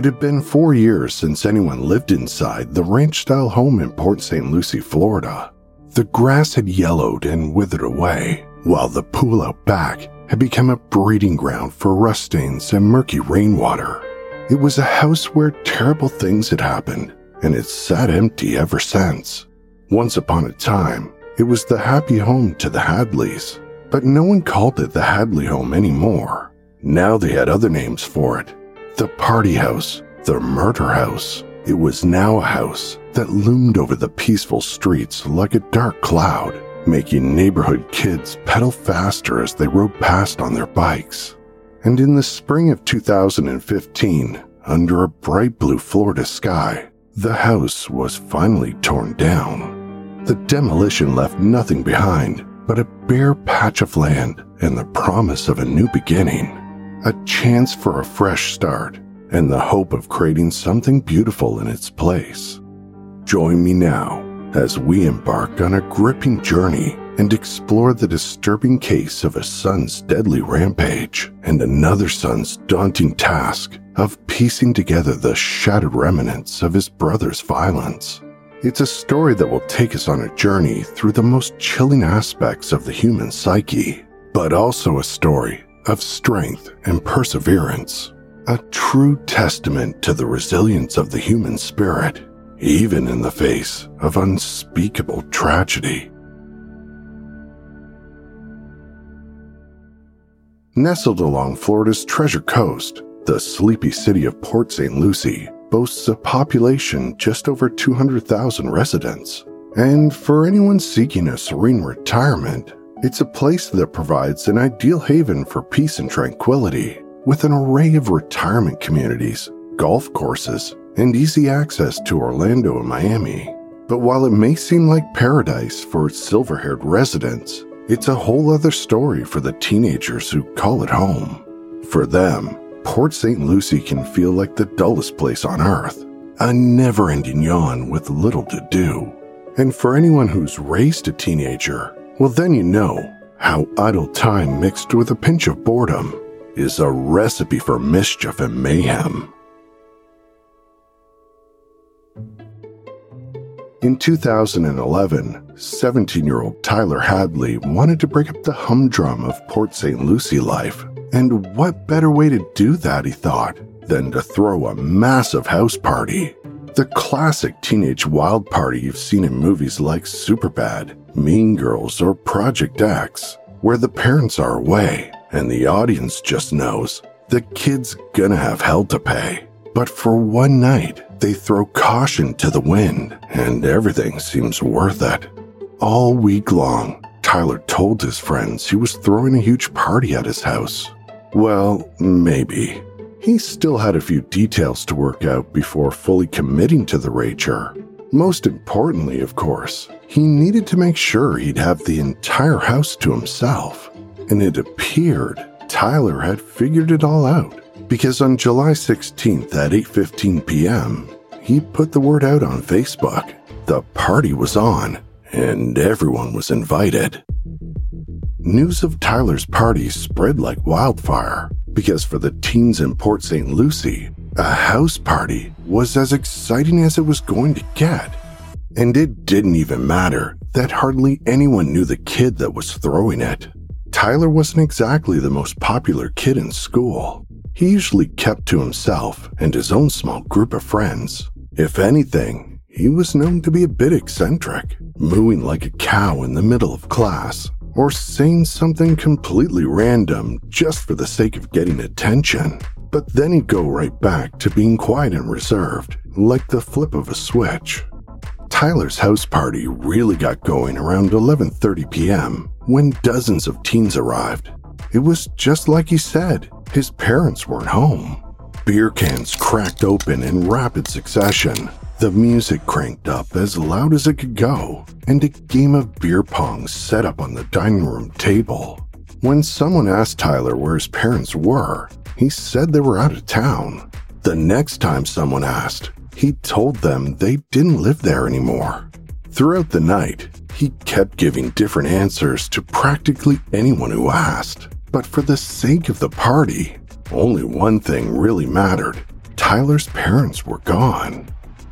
It had been four years since anyone lived inside the ranch style home in Port St. Lucie, Florida. The grass had yellowed and withered away, while the pool out back had become a breeding ground for rust stains and murky rainwater. It was a house where terrible things had happened, and it sat empty ever since. Once upon a time, it was the happy home to the Hadleys, but no one called it the Hadley home anymore. Now they had other names for it the party house, the murder house. It was now a house that loomed over the peaceful streets like a dark cloud, making neighborhood kids pedal faster as they rode past on their bikes. And in the spring of 2015, under a bright blue Florida sky, the house was finally torn down. The demolition left nothing behind but a bare patch of land and the promise of a new beginning a chance for a fresh start, and the hope of creating something beautiful in its place. Join me now as we embark on a gripping journey and explore the disturbing case of a son's deadly rampage and another son's daunting task of piecing together the shattered remnants of his brother's violence. It's a story that will take us on a journey through the most chilling aspects of the human psyche, but also a story of strength and perseverance, a true testament to the resilience of the human spirit, even in the face of unspeakable tragedy. Nestled along Florida's Treasure Coast, the sleepy city of Port St. Lucie boasts a population just over 200,000 residents. And for anyone seeking a serene retirement, it's a place that provides an ideal haven for peace and tranquility, with an array of retirement communities, golf courses, and easy access to Orlando and Miami. But while it may seem like paradise for its silver haired residents, it's a whole other story for the teenagers who call it home. For them, Port St. Lucie can feel like the dullest place on earth, a never ending yawn with little to do. And for anyone who's raised a teenager, well, then you know how idle time mixed with a pinch of boredom is a recipe for mischief and mayhem. In 2011, 17 year old Tyler Hadley wanted to break up the humdrum of Port St. Lucie life. And what better way to do that, he thought, than to throw a massive house party? The classic teenage wild party you've seen in movies like Superbad, Mean Girls, or Project X, where the parents are away and the audience just knows the kid's gonna have hell to pay. But for one night, they throw caution to the wind and everything seems worth it. All week long, Tyler told his friends he was throwing a huge party at his house. Well, maybe. He still had a few details to work out before fully committing to the rager. Most importantly, of course, he needed to make sure he'd have the entire house to himself. And it appeared Tyler had figured it all out because on July 16th at 8:15 p.m., he put the word out on Facebook. The party was on and everyone was invited. News of Tyler's party spread like wildfire because for the teens in Port St. Lucie, a house party was as exciting as it was going to get. And it didn't even matter that hardly anyone knew the kid that was throwing it. Tyler wasn't exactly the most popular kid in school. He usually kept to himself and his own small group of friends. If anything, he was known to be a bit eccentric, mooing like a cow in the middle of class, or saying something completely random just for the sake of getting attention. but then he'd go right back to being quiet and reserved, like the flip of a switch. Tyler's house party really got going around 11:30 p.m. when dozens of teens arrived. It was just like he said, his parents weren't home. Beer cans cracked open in rapid succession. The music cranked up as loud as it could go, and a game of beer pong set up on the dining room table. When someone asked Tyler where his parents were, he said they were out of town. The next time someone asked, he told them they didn't live there anymore. Throughout the night, he kept giving different answers to practically anyone who asked. But for the sake of the party, only one thing really mattered Tyler's parents were gone.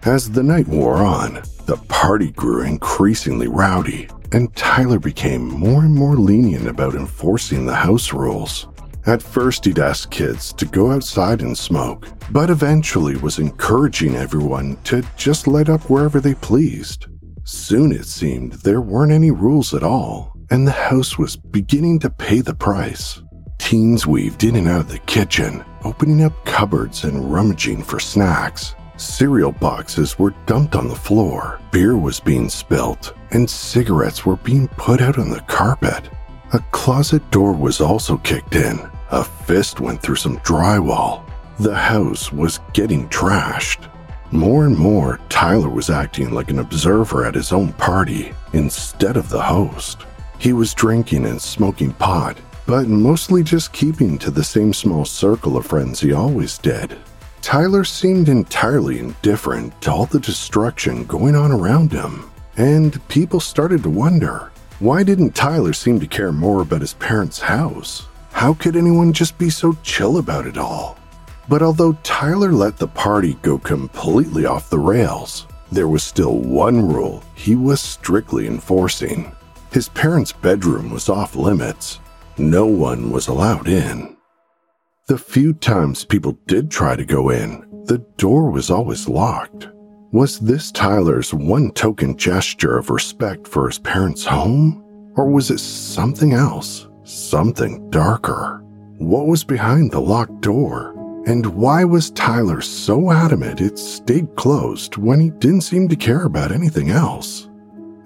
As the night wore on, the party grew increasingly rowdy, and Tyler became more and more lenient about enforcing the house rules. At first, he'd ask kids to go outside and smoke, but eventually was encouraging everyone to just light up wherever they pleased. Soon it seemed there weren't any rules at all, and the house was beginning to pay the price. Teens weaved in and out of the kitchen, opening up cupboards and rummaging for snacks. Cereal boxes were dumped on the floor, beer was being spilt, and cigarettes were being put out on the carpet. A closet door was also kicked in, a fist went through some drywall. The house was getting trashed. More and more, Tyler was acting like an observer at his own party instead of the host. He was drinking and smoking pot, but mostly just keeping to the same small circle of friends he always did. Tyler seemed entirely indifferent to all the destruction going on around him, and people started to wonder why didn't Tyler seem to care more about his parents' house? How could anyone just be so chill about it all? But although Tyler let the party go completely off the rails, there was still one rule he was strictly enforcing. His parents' bedroom was off limits. No one was allowed in. The few times people did try to go in, the door was always locked. Was this Tyler's one token gesture of respect for his parents' home? Or was it something else? Something darker. What was behind the locked door? And why was Tyler so adamant it stayed closed when he didn't seem to care about anything else?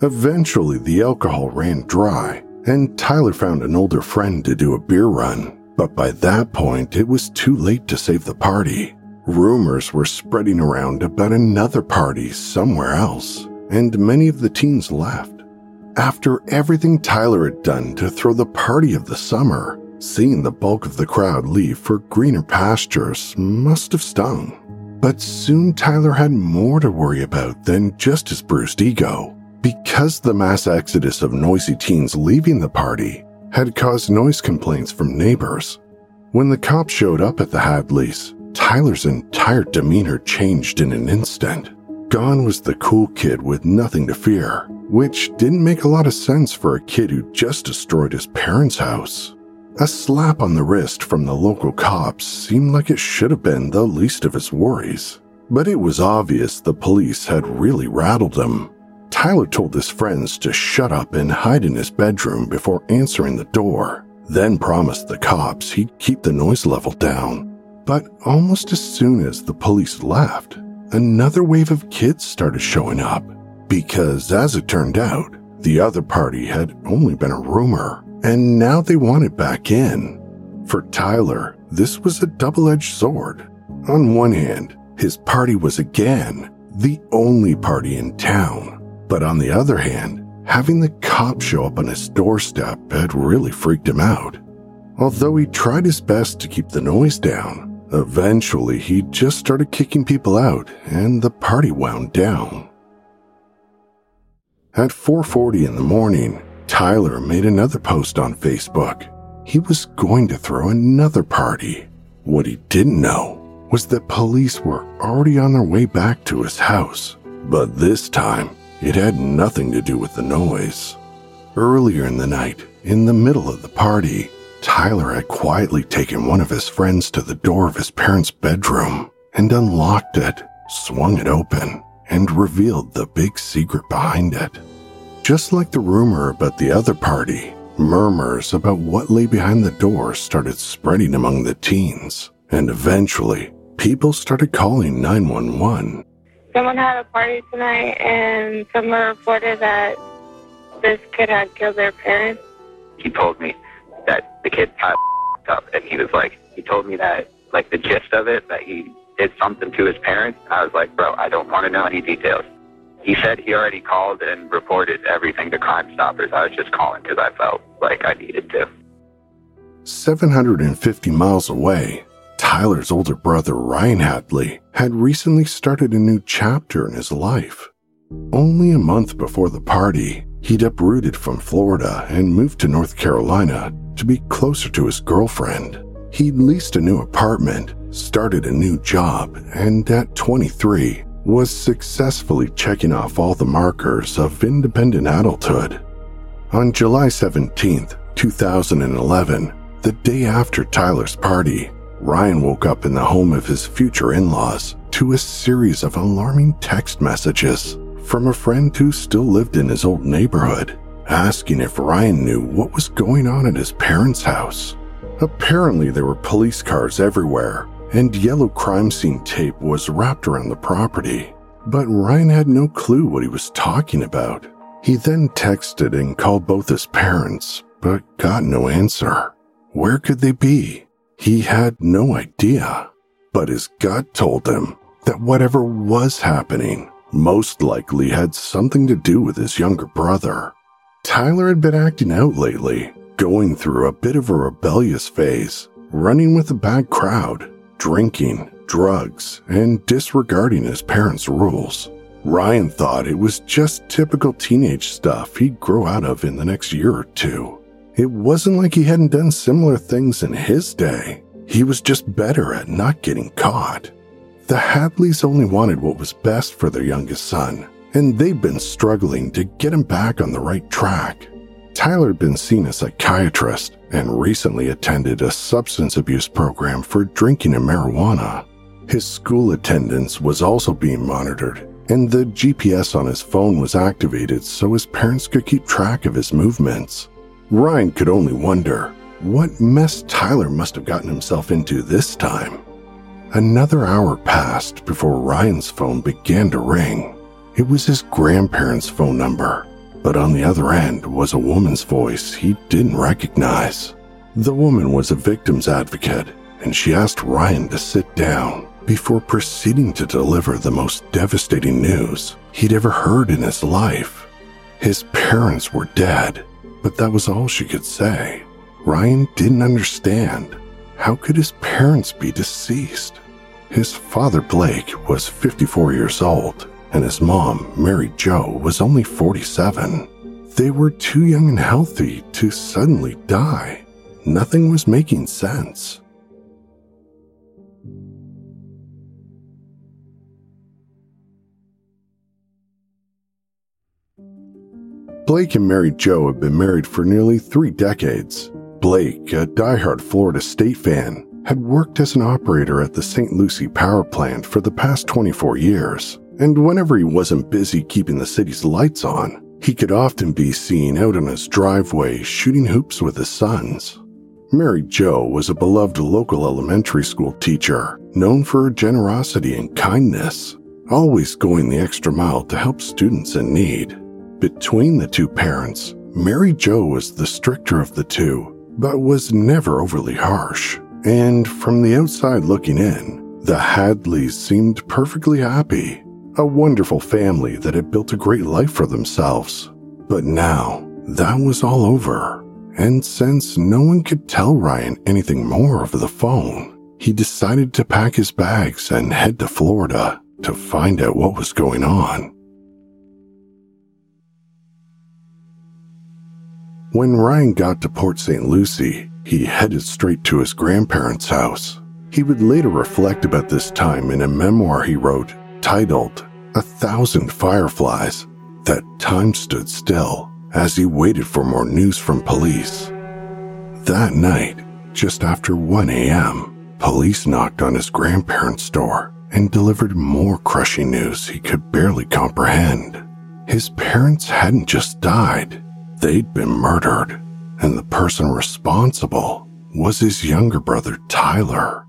Eventually, the alcohol ran dry, and Tyler found an older friend to do a beer run. But by that point, it was too late to save the party. Rumors were spreading around about another party somewhere else, and many of the teens left. After everything Tyler had done to throw the party of the summer, seeing the bulk of the crowd leave for greener pastures must have stung. But soon Tyler had more to worry about than just his bruised ego. Because the mass exodus of noisy teens leaving the party had caused noise complaints from neighbors. When the cops showed up at the Hadleys, Tyler's entire demeanor changed in an instant. Gone was the cool kid with nothing to fear, which didn't make a lot of sense for a kid who just destroyed his parents' house. A slap on the wrist from the local cops seemed like it should have been the least of his worries, but it was obvious the police had really rattled him. Tyler told his friends to shut up and hide in his bedroom before answering the door, then promised the cops he'd keep the noise level down. But almost as soon as the police left, another wave of kids started showing up because, as it turned out, the other party had only been a rumor, and now they wanted back in. For Tyler, this was a double edged sword. On one hand, his party was again the only party in town, but on the other hand, having the cops show up on his doorstep had really freaked him out. Although he tried his best to keep the noise down, eventually he just started kicking people out and the party wound down. At 4:40 in the morning, Tyler made another post on Facebook. He was going to throw another party. What he didn't know was that police were already on their way back to his house, but this time it had nothing to do with the noise. Earlier in the night, in the middle of the party, Tyler had quietly taken one of his friends to the door of his parents' bedroom and unlocked it, swung it open, and revealed the big secret behind it. Just like the rumor about the other party, murmurs about what lay behind the door started spreading among the teens, and eventually, people started calling 911. Someone had a party tonight, and someone reported that this kid had killed their parents. He told me that the kid got up, and he was like, he told me that, like, the gist of it, that he did something to his parents. I was like, bro, I don't want to know any details. He said he already called and reported everything to Crime Stoppers. I was just calling because I felt like I needed to. 750 miles away, Tyler's older brother Ryan Hadley had recently started a new chapter in his life. Only a month before the party, he'd uprooted from Florida and moved to North Carolina to be closer to his girlfriend. He'd leased a new apartment, started a new job, and at 23, was successfully checking off all the markers of independent adulthood. On July 17, 2011, the day after Tyler's party, Ryan woke up in the home of his future in laws to a series of alarming text messages from a friend who still lived in his old neighborhood, asking if Ryan knew what was going on at his parents' house. Apparently, there were police cars everywhere, and yellow crime scene tape was wrapped around the property. But Ryan had no clue what he was talking about. He then texted and called both his parents, but got no answer. Where could they be? He had no idea, but his gut told him that whatever was happening most likely had something to do with his younger brother. Tyler had been acting out lately, going through a bit of a rebellious phase, running with a bad crowd, drinking, drugs, and disregarding his parents' rules. Ryan thought it was just typical teenage stuff he'd grow out of in the next year or two. It wasn't like he hadn't done similar things in his day. He was just better at not getting caught. The Hadleys only wanted what was best for their youngest son, and they'd been struggling to get him back on the right track. Tyler had been seen a psychiatrist and recently attended a substance abuse program for drinking and marijuana. His school attendance was also being monitored, and the GPS on his phone was activated so his parents could keep track of his movements. Ryan could only wonder what mess Tyler must have gotten himself into this time. Another hour passed before Ryan's phone began to ring. It was his grandparents' phone number, but on the other end was a woman's voice he didn't recognize. The woman was a victim's advocate, and she asked Ryan to sit down before proceeding to deliver the most devastating news he'd ever heard in his life. His parents were dead, but that was all she could say. Ryan didn't understand. How could his parents be deceased? His father, Blake, was 54 years old, and his mom, Mary Jo, was only 47. They were too young and healthy to suddenly die. Nothing was making sense. Blake and Mary Jo have been married for nearly three decades. Blake, a die-hard Florida State fan, had worked as an operator at the St. Lucie power plant for the past 24 years, and whenever he wasn't busy keeping the city's lights on, he could often be seen out on his driveway shooting hoops with his sons. Mary Jo was a beloved local elementary school teacher, known for her generosity and kindness, always going the extra mile to help students in need. Between the two parents, Mary Jo was the stricter of the two, but was never overly harsh. And from the outside looking in, the Hadleys seemed perfectly happy, a wonderful family that had built a great life for themselves. But now, that was all over. And since no one could tell Ryan anything more over the phone, he decided to pack his bags and head to Florida to find out what was going on. When Ryan got to Port St. Lucie, he headed straight to his grandparents' house. He would later reflect about this time in a memoir he wrote titled A Thousand Fireflies. That time stood still as he waited for more news from police. That night, just after 1 a.m., police knocked on his grandparents' door and delivered more crushing news he could barely comprehend. His parents hadn't just died, they'd been murdered, and the person responsible was his younger brother, Tyler.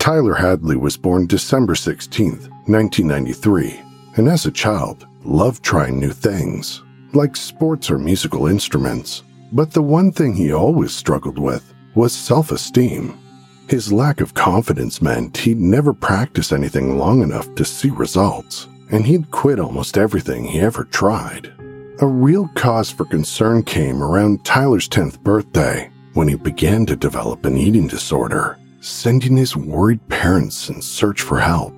Tyler Hadley was born December 16, 1993, and as a child, loved trying new things, like sports or musical instruments. But the one thing he always struggled with was self esteem. His lack of confidence meant he'd never practice anything long enough to see results, and he'd quit almost everything he ever tried. A real cause for concern came around Tyler's 10th birthday when he began to develop an eating disorder, sending his worried parents in search for help,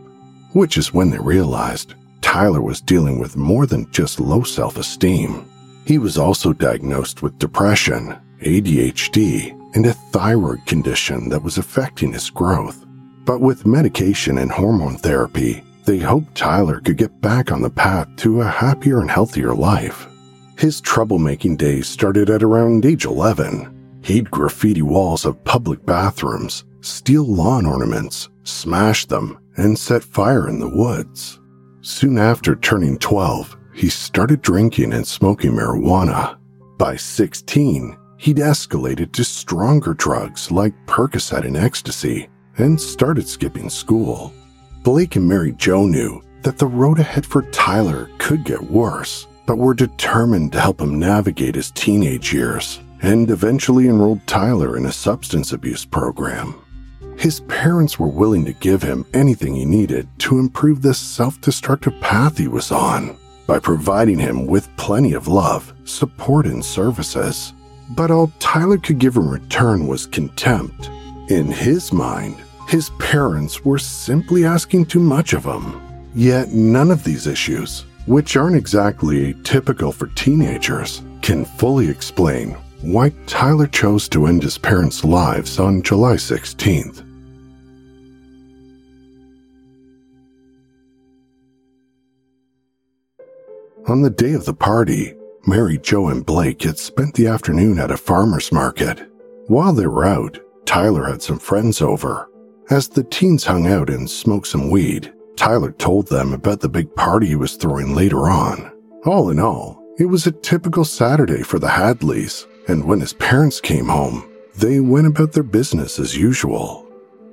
which is when they realized Tyler was dealing with more than just low self esteem. He was also diagnosed with depression, ADHD, and a thyroid condition that was affecting his growth. But with medication and hormone therapy, they hoped Tyler could get back on the path to a happier and healthier life. His troublemaking days started at around age 11. He'd graffiti walls of public bathrooms, steal lawn ornaments, smash them, and set fire in the woods. Soon after turning 12, he started drinking and smoking marijuana. By 16, he'd escalated to stronger drugs like Percocet and ecstasy and started skipping school. Blake and Mary Jo knew that the road ahead for Tyler could get worse, but were determined to help him navigate his teenage years and eventually enrolled Tyler in a substance abuse program. His parents were willing to give him anything he needed to improve the self destructive path he was on by providing him with plenty of love, support, and services. But all Tyler could give in return was contempt. In his mind, his parents were simply asking too much of him. Yet none of these issues, which aren't exactly typical for teenagers, can fully explain why Tyler chose to end his parents' lives on July 16th. On the day of the party, Mary Jo and Blake had spent the afternoon at a farmer's market. While they were out, Tyler had some friends over. As the teens hung out and smoked some weed, Tyler told them about the big party he was throwing later on. All in all, it was a typical Saturday for the Hadleys, and when his parents came home, they went about their business as usual.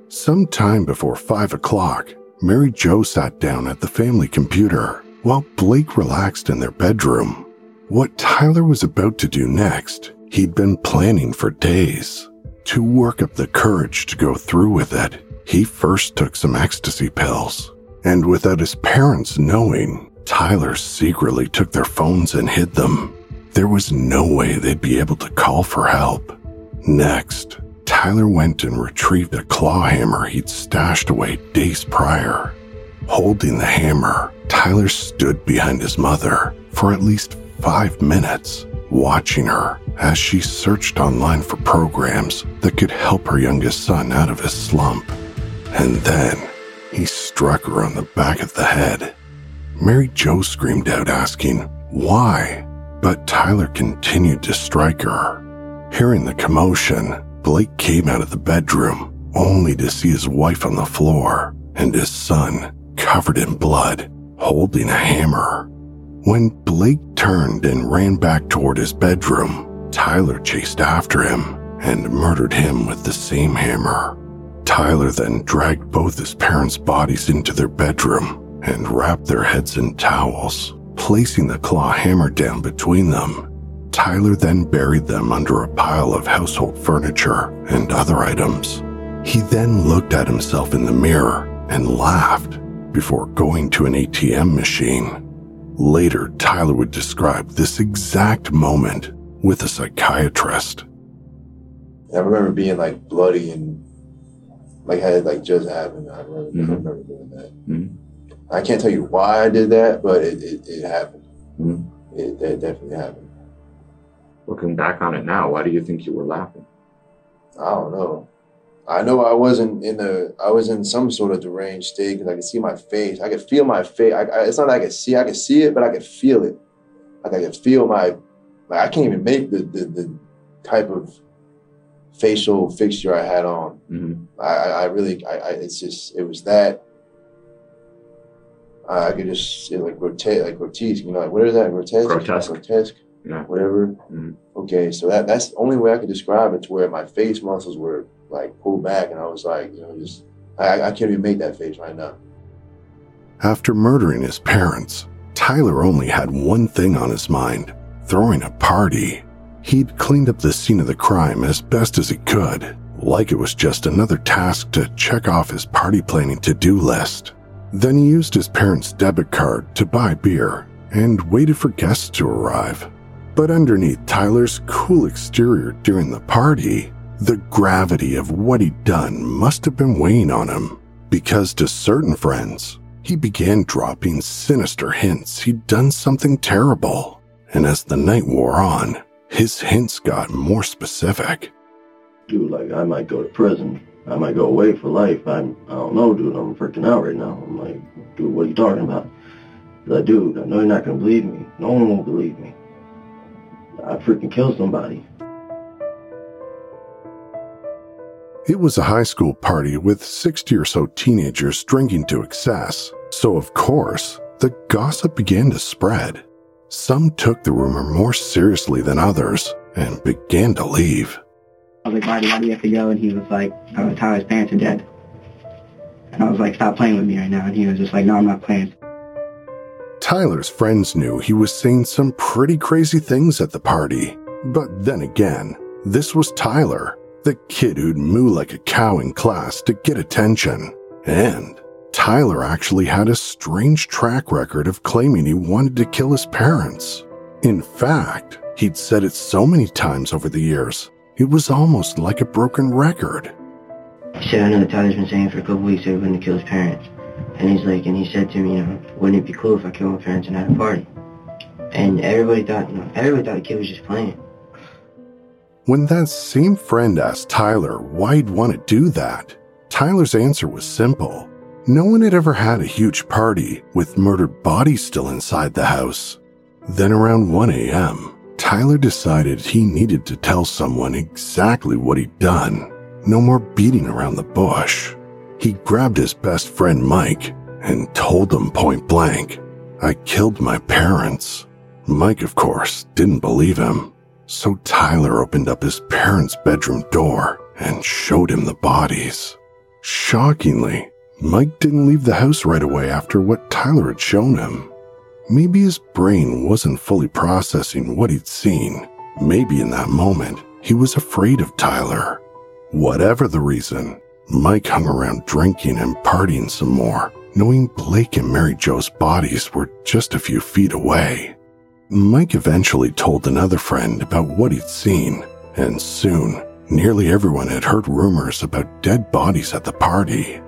Some time before five o'clock, Mary Jo sat down at the family computer while Blake relaxed in their bedroom. What Tyler was about to do next, he'd been planning for days. To work up the courage to go through with it, he first took some ecstasy pills. And without his parents knowing, Tyler secretly took their phones and hid them. There was no way they'd be able to call for help. Next, Tyler went and retrieved a claw hammer he'd stashed away days prior. Holding the hammer, Tyler stood behind his mother for at least five minutes, watching her as she searched online for programs that could help her youngest son out of his slump. And then he struck her on the back of the head. Mary Jo screamed out, asking, Why? But Tyler continued to strike her. Hearing the commotion, Blake came out of the bedroom, only to see his wife on the floor and his son covered in blood, holding a hammer. When Blake turned and ran back toward his bedroom, Tyler chased after him and murdered him with the same hammer. Tyler then dragged both his parents' bodies into their bedroom and wrapped their heads in towels, placing the claw hammer down between them. Tyler then buried them under a pile of household furniture and other items. He then looked at himself in the mirror and laughed before going to an ATM machine. Later, Tyler would describe this exact moment with a psychiatrist. I remember being like bloody and like had like just happened. I remember, Mhm. I remember doing that. Mhm. I can't tell you why I did that, but it, it, it happened. Mhm. It, it definitely happened. Looking back on it now, why do you think you were laughing? I don't know. I know I wasn't in a. I was in some sort of deranged state because I could see my face. I could feel my face. I, I, it's not like I could see. I could see it, but I could feel it. Like I could feel my. Like I can't even make the the, the type of facial fixture I had on. Mhm. I, I really. I, I. It's just. It was that. I I could just see like grotesque, like grotesque. You know, like what is that? Grotesque. Grotesque. Grotesque. Yeah. Whatever. Mhm. Okay, so that that's the only way I could describe it to where my face muscles were like pulled back, and I was like, you know, just I, I can't even make that face right now. After murdering his parents, Tyler only had one thing on his mind throwing a party. He'd cleaned up the scene of the crime as best as he could, like it was just another task to check off his party planning to do list. Then he used his parents' debit card to buy beer and waited for guests to arrive. But underneath Tyler's cool exterior during the party, the gravity of what he'd done must have been weighing on him, because to certain friends, he began dropping sinister hints he'd done something terrible. And as the night wore on, his hints got more specific. Dude, like, I might go to prison. I might go away for life. I'm, I don't know, dude. I'm freaking out right now. I'm like, dude, what are you talking about? Like, dude, I know you're not going to believe me. No one will believe me. I freaking killed somebody. It was a high school party with 60 or so teenagers drinking to excess, so of course, the gossip began to spread. Some took the rumor more seriously than others and began to leave. I was like, why do, why do you have to go? And he was like, oh, Tyler's parents are dead. And I was like, stop playing with me right now. And he was just like, no, I'm not playing. Tyler's friends knew he was saying some pretty crazy things at the party. But then again, this was Tyler, the kid who'd moo like a cow in class to get attention. And Tyler actually had a strange track record of claiming he wanted to kill his parents. In fact, he'd said it so many times over the years, it was almost like a broken record. Said, I know Tyler's been saying for a couple weeks that he wanted to kill his parents. And he's like, and he said to me, you know, wouldn't it be cool if I killed my parents and had a party? And everybody thought, you know, everybody thought the kid was just playing. When that same friend asked Tyler why he'd want to do that, Tyler's answer was simple. No one had ever had a huge party with murdered bodies still inside the house. Then around 1 a.m., Tyler decided he needed to tell someone exactly what he'd done. No more beating around the bush. He grabbed his best friend Mike and told him point blank, I killed my parents. Mike, of course, didn't believe him. So Tyler opened up his parents' bedroom door and showed him the bodies. Shockingly, Mike didn't leave the house right away after what Tyler had shown him. Maybe his brain wasn't fully processing what he'd seen. Maybe in that moment, he was afraid of Tyler. Whatever the reason, Mike hung around drinking and partying some more, knowing Blake and Mary Jo's bodies were just a few feet away. Mike eventually told another friend about what he'd seen, and soon, nearly everyone had heard rumors about dead bodies at the party.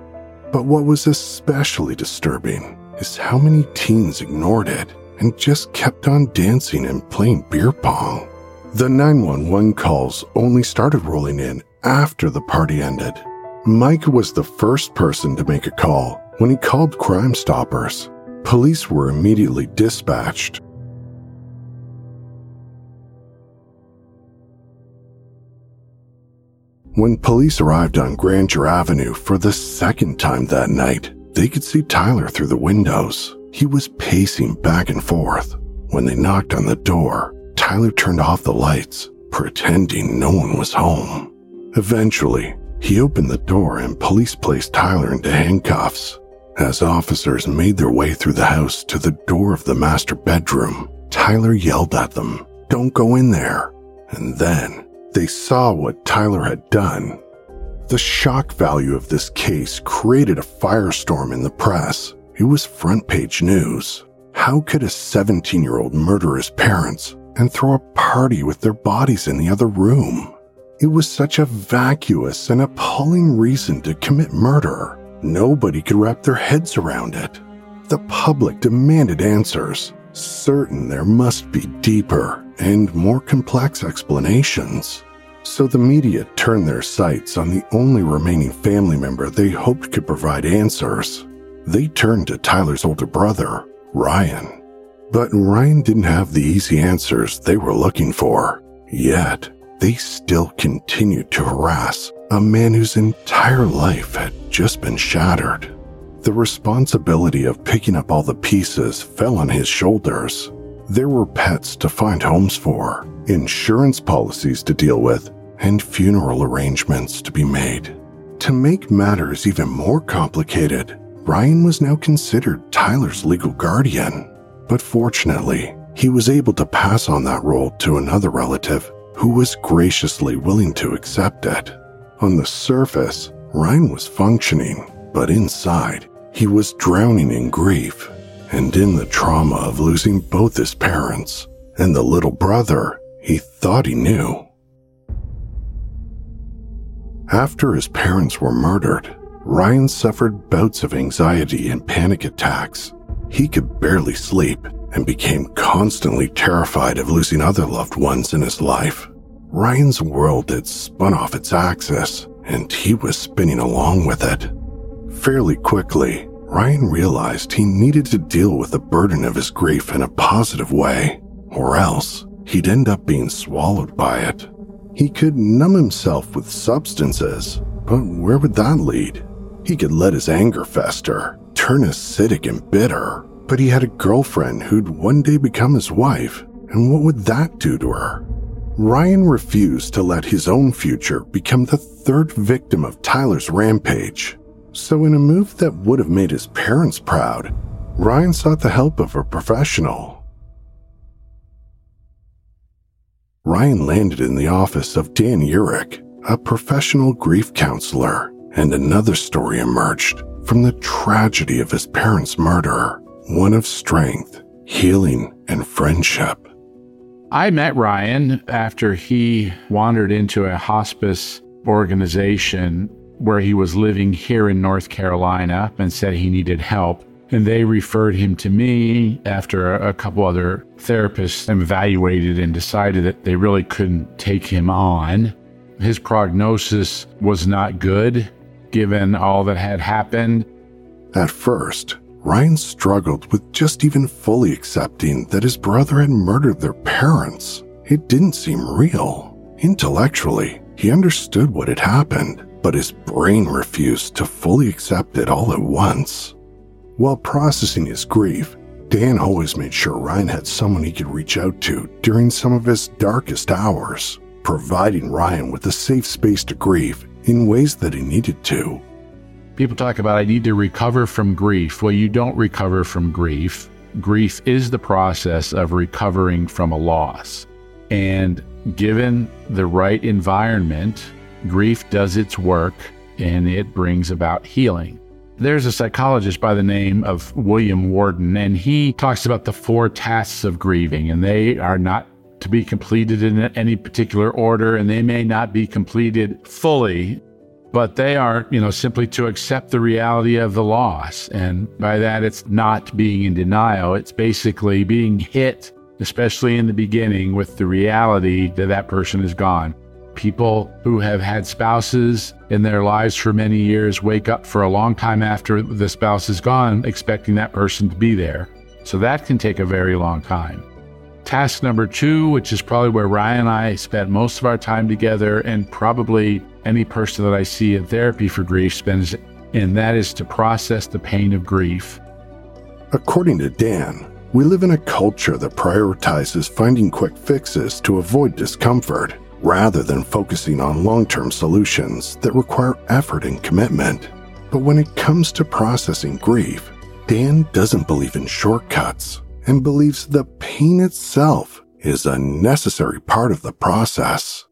But what was especially disturbing is how many teens ignored it and just kept on dancing and playing beer pong. The 911 calls only started rolling in after the party ended. Mike was the first person to make a call when he called Crime Stoppers. Police were immediately dispatched. When police arrived on Granger Avenue for the second time that night, they could see Tyler through the windows. He was pacing back and forth. When they knocked on the door, Tyler turned off the lights, pretending no one was home. Eventually, he opened the door and police placed Tyler into handcuffs. As officers made their way through the house to the door of the master bedroom, Tyler yelled at them, Don't go in there. And then they saw what Tyler had done. The shock value of this case created a firestorm in the press. It was front page news. How could a 17 year old murder his parents and throw a party with their bodies in the other room? It was such a vacuous and appalling reason to commit murder. Nobody could wrap their heads around it. The public demanded answers, certain there must be deeper and more complex explanations. So the media turned their sights on the only remaining family member they hoped could provide answers. They turned to Tyler's older brother, Ryan. But Ryan didn't have the easy answers they were looking for. Yet, they still continued to harass a man whose entire life had just been shattered. The responsibility of picking up all the pieces fell on his shoulders. There were pets to find homes for, insurance policies to deal with, and funeral arrangements to be made. To make matters even more complicated, Ryan was now considered Tyler's legal guardian. But fortunately, he was able to pass on that role to another relative who was graciously willing to accept it. On the surface, Ryan was functioning, but inside, he was drowning in grief and in the trauma of losing both his parents and the little brother he thought he knew. After his parents were murdered, Ryan suffered bouts of anxiety and panic attacks. He could barely sleep and became constantly terrified of losing other loved ones in his life. Ryan's world had spun off its axis, and he was spinning along with it. Fairly quickly, Ryan realized he needed to deal with the burden of his grief in a positive way, or else he'd end up being swallowed by it. He could numb himself with substances, but where would that lead? He could let his anger fester, turn acidic and bitter, but he had a girlfriend who'd one day become his wife, and what would that do to her? Ryan refused to let his own future become the third victim of Tyler's rampage. So, in a move that would have made his parents proud, Ryan sought the help of a professional. Ryan landed in the office of Dan Yearick, a professional grief counselor, and another story emerged from the tragedy of his parents' murder one of strength, healing, and friendship. I met Ryan after he wandered into a hospice organization where he was living here in North Carolina and said he needed help. And they referred him to me after a, couple other therapists evaluated and decided that they really couldn't take him on. His prognosis was not good given all that had happened. At first, Ryan struggled with just even fully accepting that his brother had murdered their parents. It didn't seem real. Intellectually, he understood what had happened, but his brain refused to fully accept it all at once. While processing his grief, Dan always made sure Ryan had someone he could reach out to during some of his darkest hours, providing Ryan with a safe space to grieve in ways that he needed to. People talk about, I need to recover from grief. Well, you don't recover from grief. Grief is the process of recovering from a loss. And given the right environment, grief does its work and it brings about healing. There's a psychologist by the name of William Worden, and he talks about the four tasks of grieving, and they are not to be completed in any particular order, and they may not be completed fully, but they are, you know, simply to accept the reality of the loss. And by that, it's not being in denial, it's basically being hit, especially in the beginning, with the reality that that person is gone. People who have had spouses in their lives for many years wake up for a long time after the spouse is gone, expecting that person to be there. So that can take a very long time. Task number two, which is probably where Ryan and I spend most of our time together, and probably any person that I see in therapy for grief spends, and that is to process the pain of grief. According to Dan, we live in a culture that prioritizes finding quick fixes to avoid discomfort rather than focusing on long term solutions that require effort and commitment. But when it comes to processing grief, Dan doesn't believe in shortcuts and believes the pain itself is a necessary part of the process.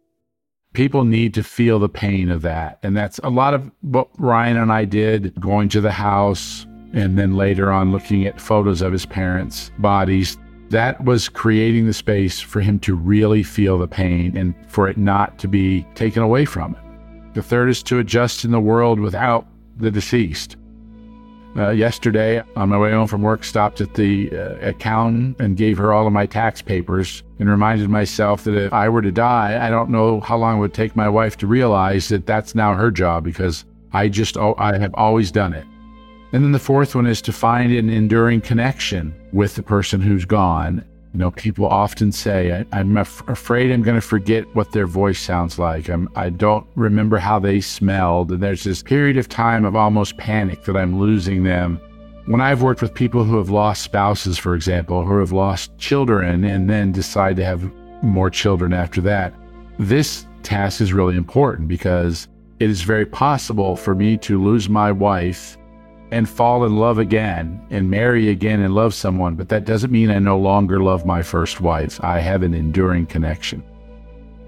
People need to feel the pain of that. And that's a lot of what Ryan and I did going to the house and then later on looking at photos of his parents' bodies that was creating the space for him to really feel the pain and for it not to be taken away from him. The third is to adjust in the world without the deceased. Uh, yesterday, on my way home from work, stopped at the uh, accountant and gave her all of my tax papers and reminded myself that if I were to die, I don't know how long it would take my wife to realize that that's now her job because I just, oh, I have always done it. And then the fourth one is to find an enduring connection with the person who's gone. You know, people often say, I, am af- afraid I'm going to forget what their voice sounds like. I'm, I don't remember how they smelled. And there's this period of time of almost panic that I'm losing them. When I've worked with people who have lost spouses, for example, who have lost children and then decide to have more children after that, this task is really important because it is very possible for me to lose my wife and fall in love again and marry again and love someone, but that doesn't mean I no longer love my first wife. I have an enduring connection.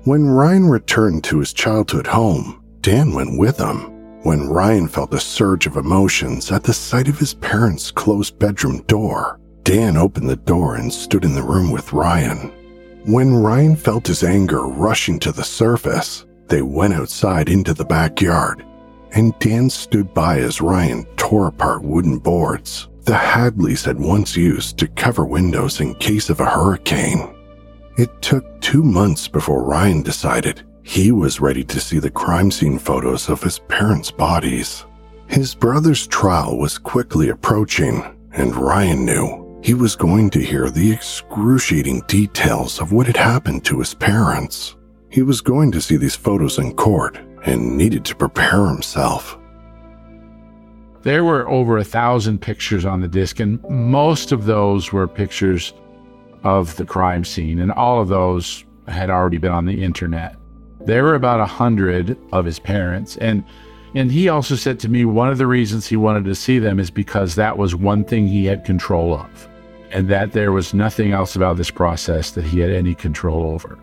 When Ryan returned to his childhood home, Dan went with him. When Ryan felt a surge of emotions at the sight of his parents' closed bedroom door, Dan opened the door and stood in the room with Ryan. When Ryan felt his anger rushing to the surface, they went outside into the backyard, and Dan stood by as Ryan tore apart wooden boards the Hadleys had once used to cover windows in case of a hurricane. It took two months before Ryan decided he was ready to see the crime scene photos of his parents' bodies. His brother's trial was quickly approaching, and Ryan knew he was going to hear the excruciating details of what had happened to his parents. He was going to see these photos in court and needed to prepare himself. There were over a thousand pictures on the disc, and most of those were pictures of the crime scene, and all of those had already been on the internet. There were about a hundred of his parents, and and he also said to me one of the reasons he wanted to see them is because that was one thing he had control of and that there was nothing else about this process that he had any control over.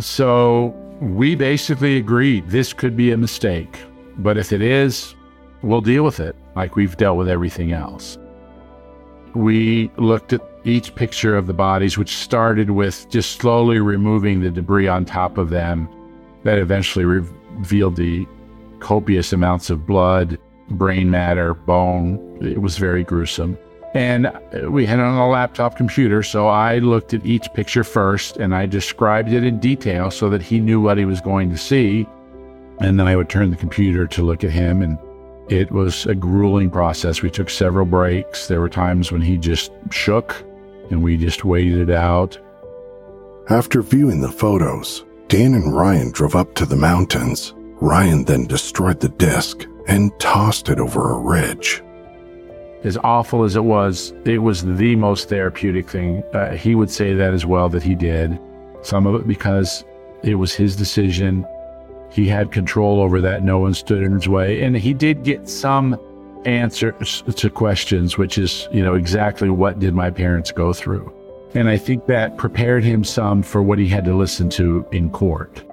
So we basically agreed this could be a mistake, but if it is, we'll deal with it like we've dealt with everything else. We looked at each picture of the bodies, which started with just slowly removing the debris on top of them, that eventually revealed the copious amounts of blood, brain matter, bone. It was very gruesome. And uh, we had it on a laptop computer, so I looked at each picture first and I described it in detail so that he knew what he was going to see. And then I would turn the computer to look at him, and it was a grueling process. We took several breaks. There were times when he just shook and we just waited it out. After viewing the photos, Dan and Ryan drove up to the mountains. Ryan then destroyed the disc and tossed it over a ridge as awful as it was, it was the most therapeutic thing. Uh, he would say that as well, that he did. Some of it because it was his decision. He had control over that. No one stood in his way. And he did get some answers to questions, which is, you know, exactly what did my parents go through. And I think that prepared him some for what he had to listen to in court.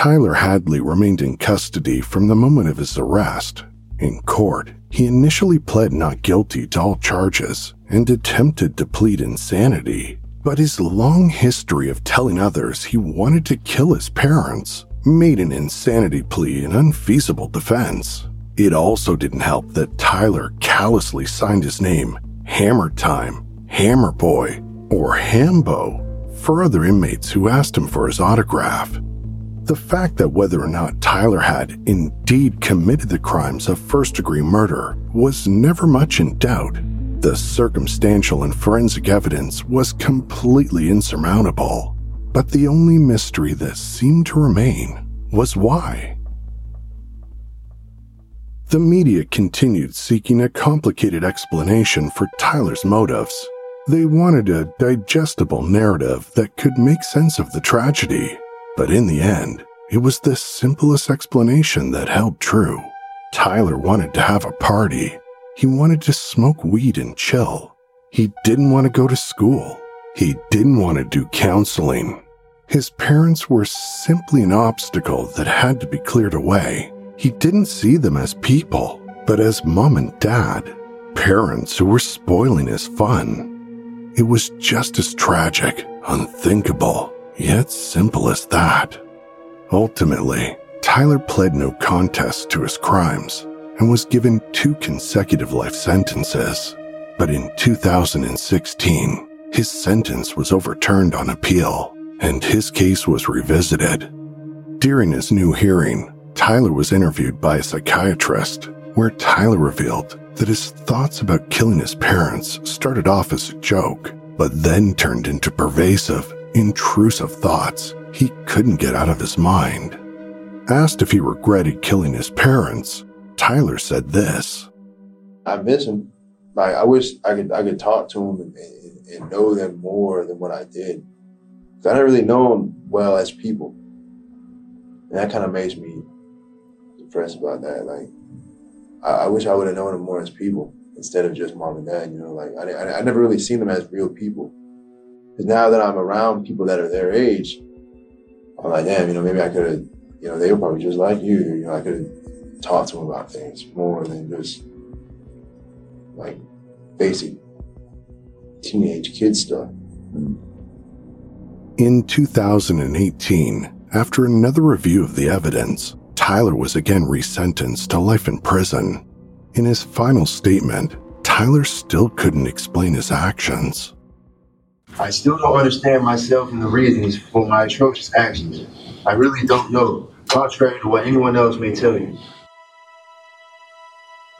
Tyler Hadley remained in custody from the moment of his arrest. In court, he initially pled not guilty to all charges and attempted to plead insanity. But his long history of telling others he wanted to kill his parents made an insanity plea an unfeasible defense. It also didn't help that Tyler callously signed his name Hammer Time, Hammer Boy, or Hambo for other inmates who asked him for his autograph. The fact that whether or not Tyler had indeed committed the crimes of first degree murder was never much in doubt. The circumstantial and forensic evidence was completely insurmountable. But the only mystery that seemed to remain was why. The media continued seeking a complicated explanation for Tyler's motives. They wanted a digestible narrative that could make sense of the tragedy. But in the end, it was the simplest explanation that held true. Tyler wanted to have a party. He wanted to smoke weed and chill. He didn't want to go to school. He didn't want to do counseling. His parents were simply an obstacle that had to be cleared away. He didn't see them as people, but as mom and dad, parents who were spoiling his fun. It was just as tragic, unthinkable, yet simple as that. Ultimately, Tyler pled no contest to his crimes and was given two consecutive life sentences. But in 2016, his sentence was overturned on appeal and his case was revisited. During his new hearing, Tyler was interviewed by a psychiatrist where Tyler revealed that his thoughts about killing his parents started off as a joke, but then turned into pervasive intrusive thoughts he couldn't get out of his mind. Asked if he regretted killing his parents, Tyler said this I miss him. Like I wish I could I could talk to them and, and, and know them more than what I did. I didn't really know them well as people, and that kind of makes me depressed about that. Like I, I wish I would have known them more as people instead of just mom and dad. You know, like I I, I never really seen them as real people. Because now that I'm around people that are their age, I'm like, damn, you know, maybe I could have, you know, they were probably just like you. You know, I could have talked to them about things more than just like basic teenage kid stuff. In 2018, after another review of the evidence, Tyler was again resentenced to life in prison. In his final statement, Tyler still couldn't explain his actions. I still don't understand myself and the reasons for my atrocious actions. I really don't know, contrary to what anyone else may tell you.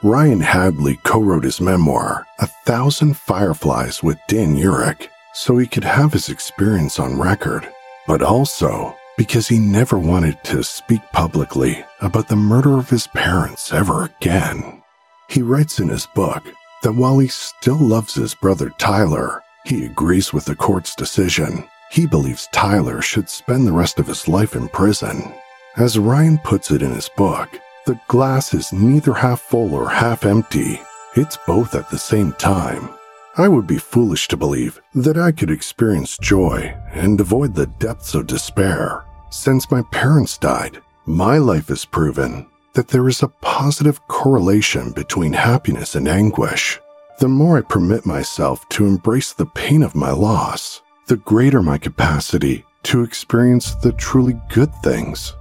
Ryan Hadley co wrote his memoir, A Thousand Fireflies with Dan Yearick, so he could have his experience on record, but also because he never wanted to speak publicly about the murder of his parents ever again. He writes in his book that while he still loves his brother Tyler, he agrees with the court's decision. He believes Tyler should spend the rest of his life in prison. As Ryan puts it in his book, the glass is neither half full or half empty. It's both at the same time. I would be foolish to believe that I could experience joy and avoid the depths of despair. Since my parents died, my life has proven that there is a positive correlation between happiness and anguish. The more I permit myself to embrace the pain of my loss, the greater my capacity to experience the truly good things.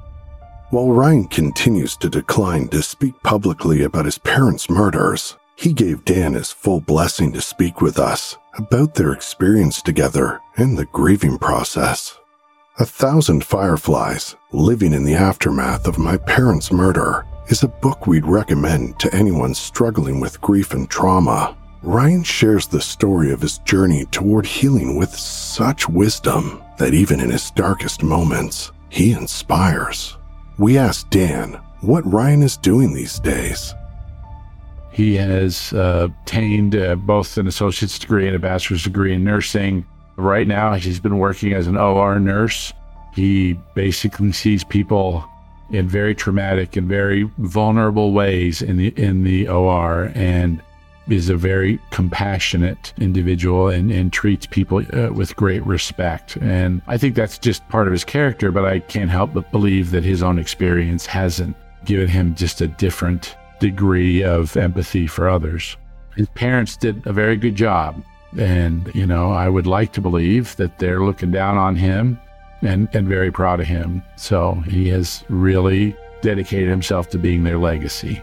While Ryan continues to decline to speak publicly about his parents' murders, he gave Dan his full blessing to speak with us about their experience together and the grieving process. A Thousand Fireflies Living in the Aftermath of My Parents' Murder is a book we'd recommend to anyone struggling with grief and trauma. Ryan shares the story of his journey toward healing with such wisdom that even in his darkest moments, he inspires. We asked Dan what Ryan is doing these days. He has uh, obtained uh, both an associate's degree and a bachelor's degree in nursing. Right now, he's been working as an OR nurse. He basically sees people in very traumatic and very vulnerable ways in the in the OR, and is a very compassionate individual and, and treats people uh, with great respect. And I think that's just part of his character, but I can't help but believe that his own experience hasn't given him just a different degree of empathy for others. His parents did a very good job. And, you know, I would like to believe that they're looking down on him and, and very proud of him. So he has really dedicated himself to being their legacy.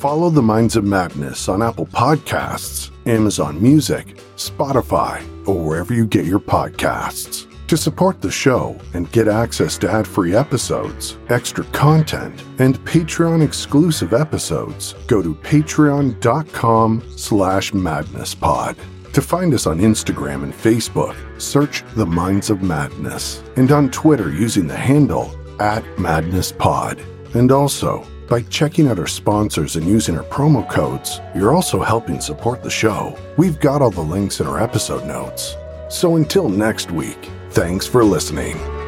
Follow the Minds of Madness on Apple Podcasts, Amazon Music, Spotify, or wherever you get your podcasts. To support the show and get access to ad-free episodes, extra content, and Patreon exclusive episodes, go to patreon.com slash madnesspod. To find us on Instagram and Facebook, search The Minds of Madness, and on Twitter using the handle at madnesspod. And also, by checking out our sponsors and using our promo codes, you're also helping support the show. We've got all the links in our episode notes. So until next week, thanks for listening.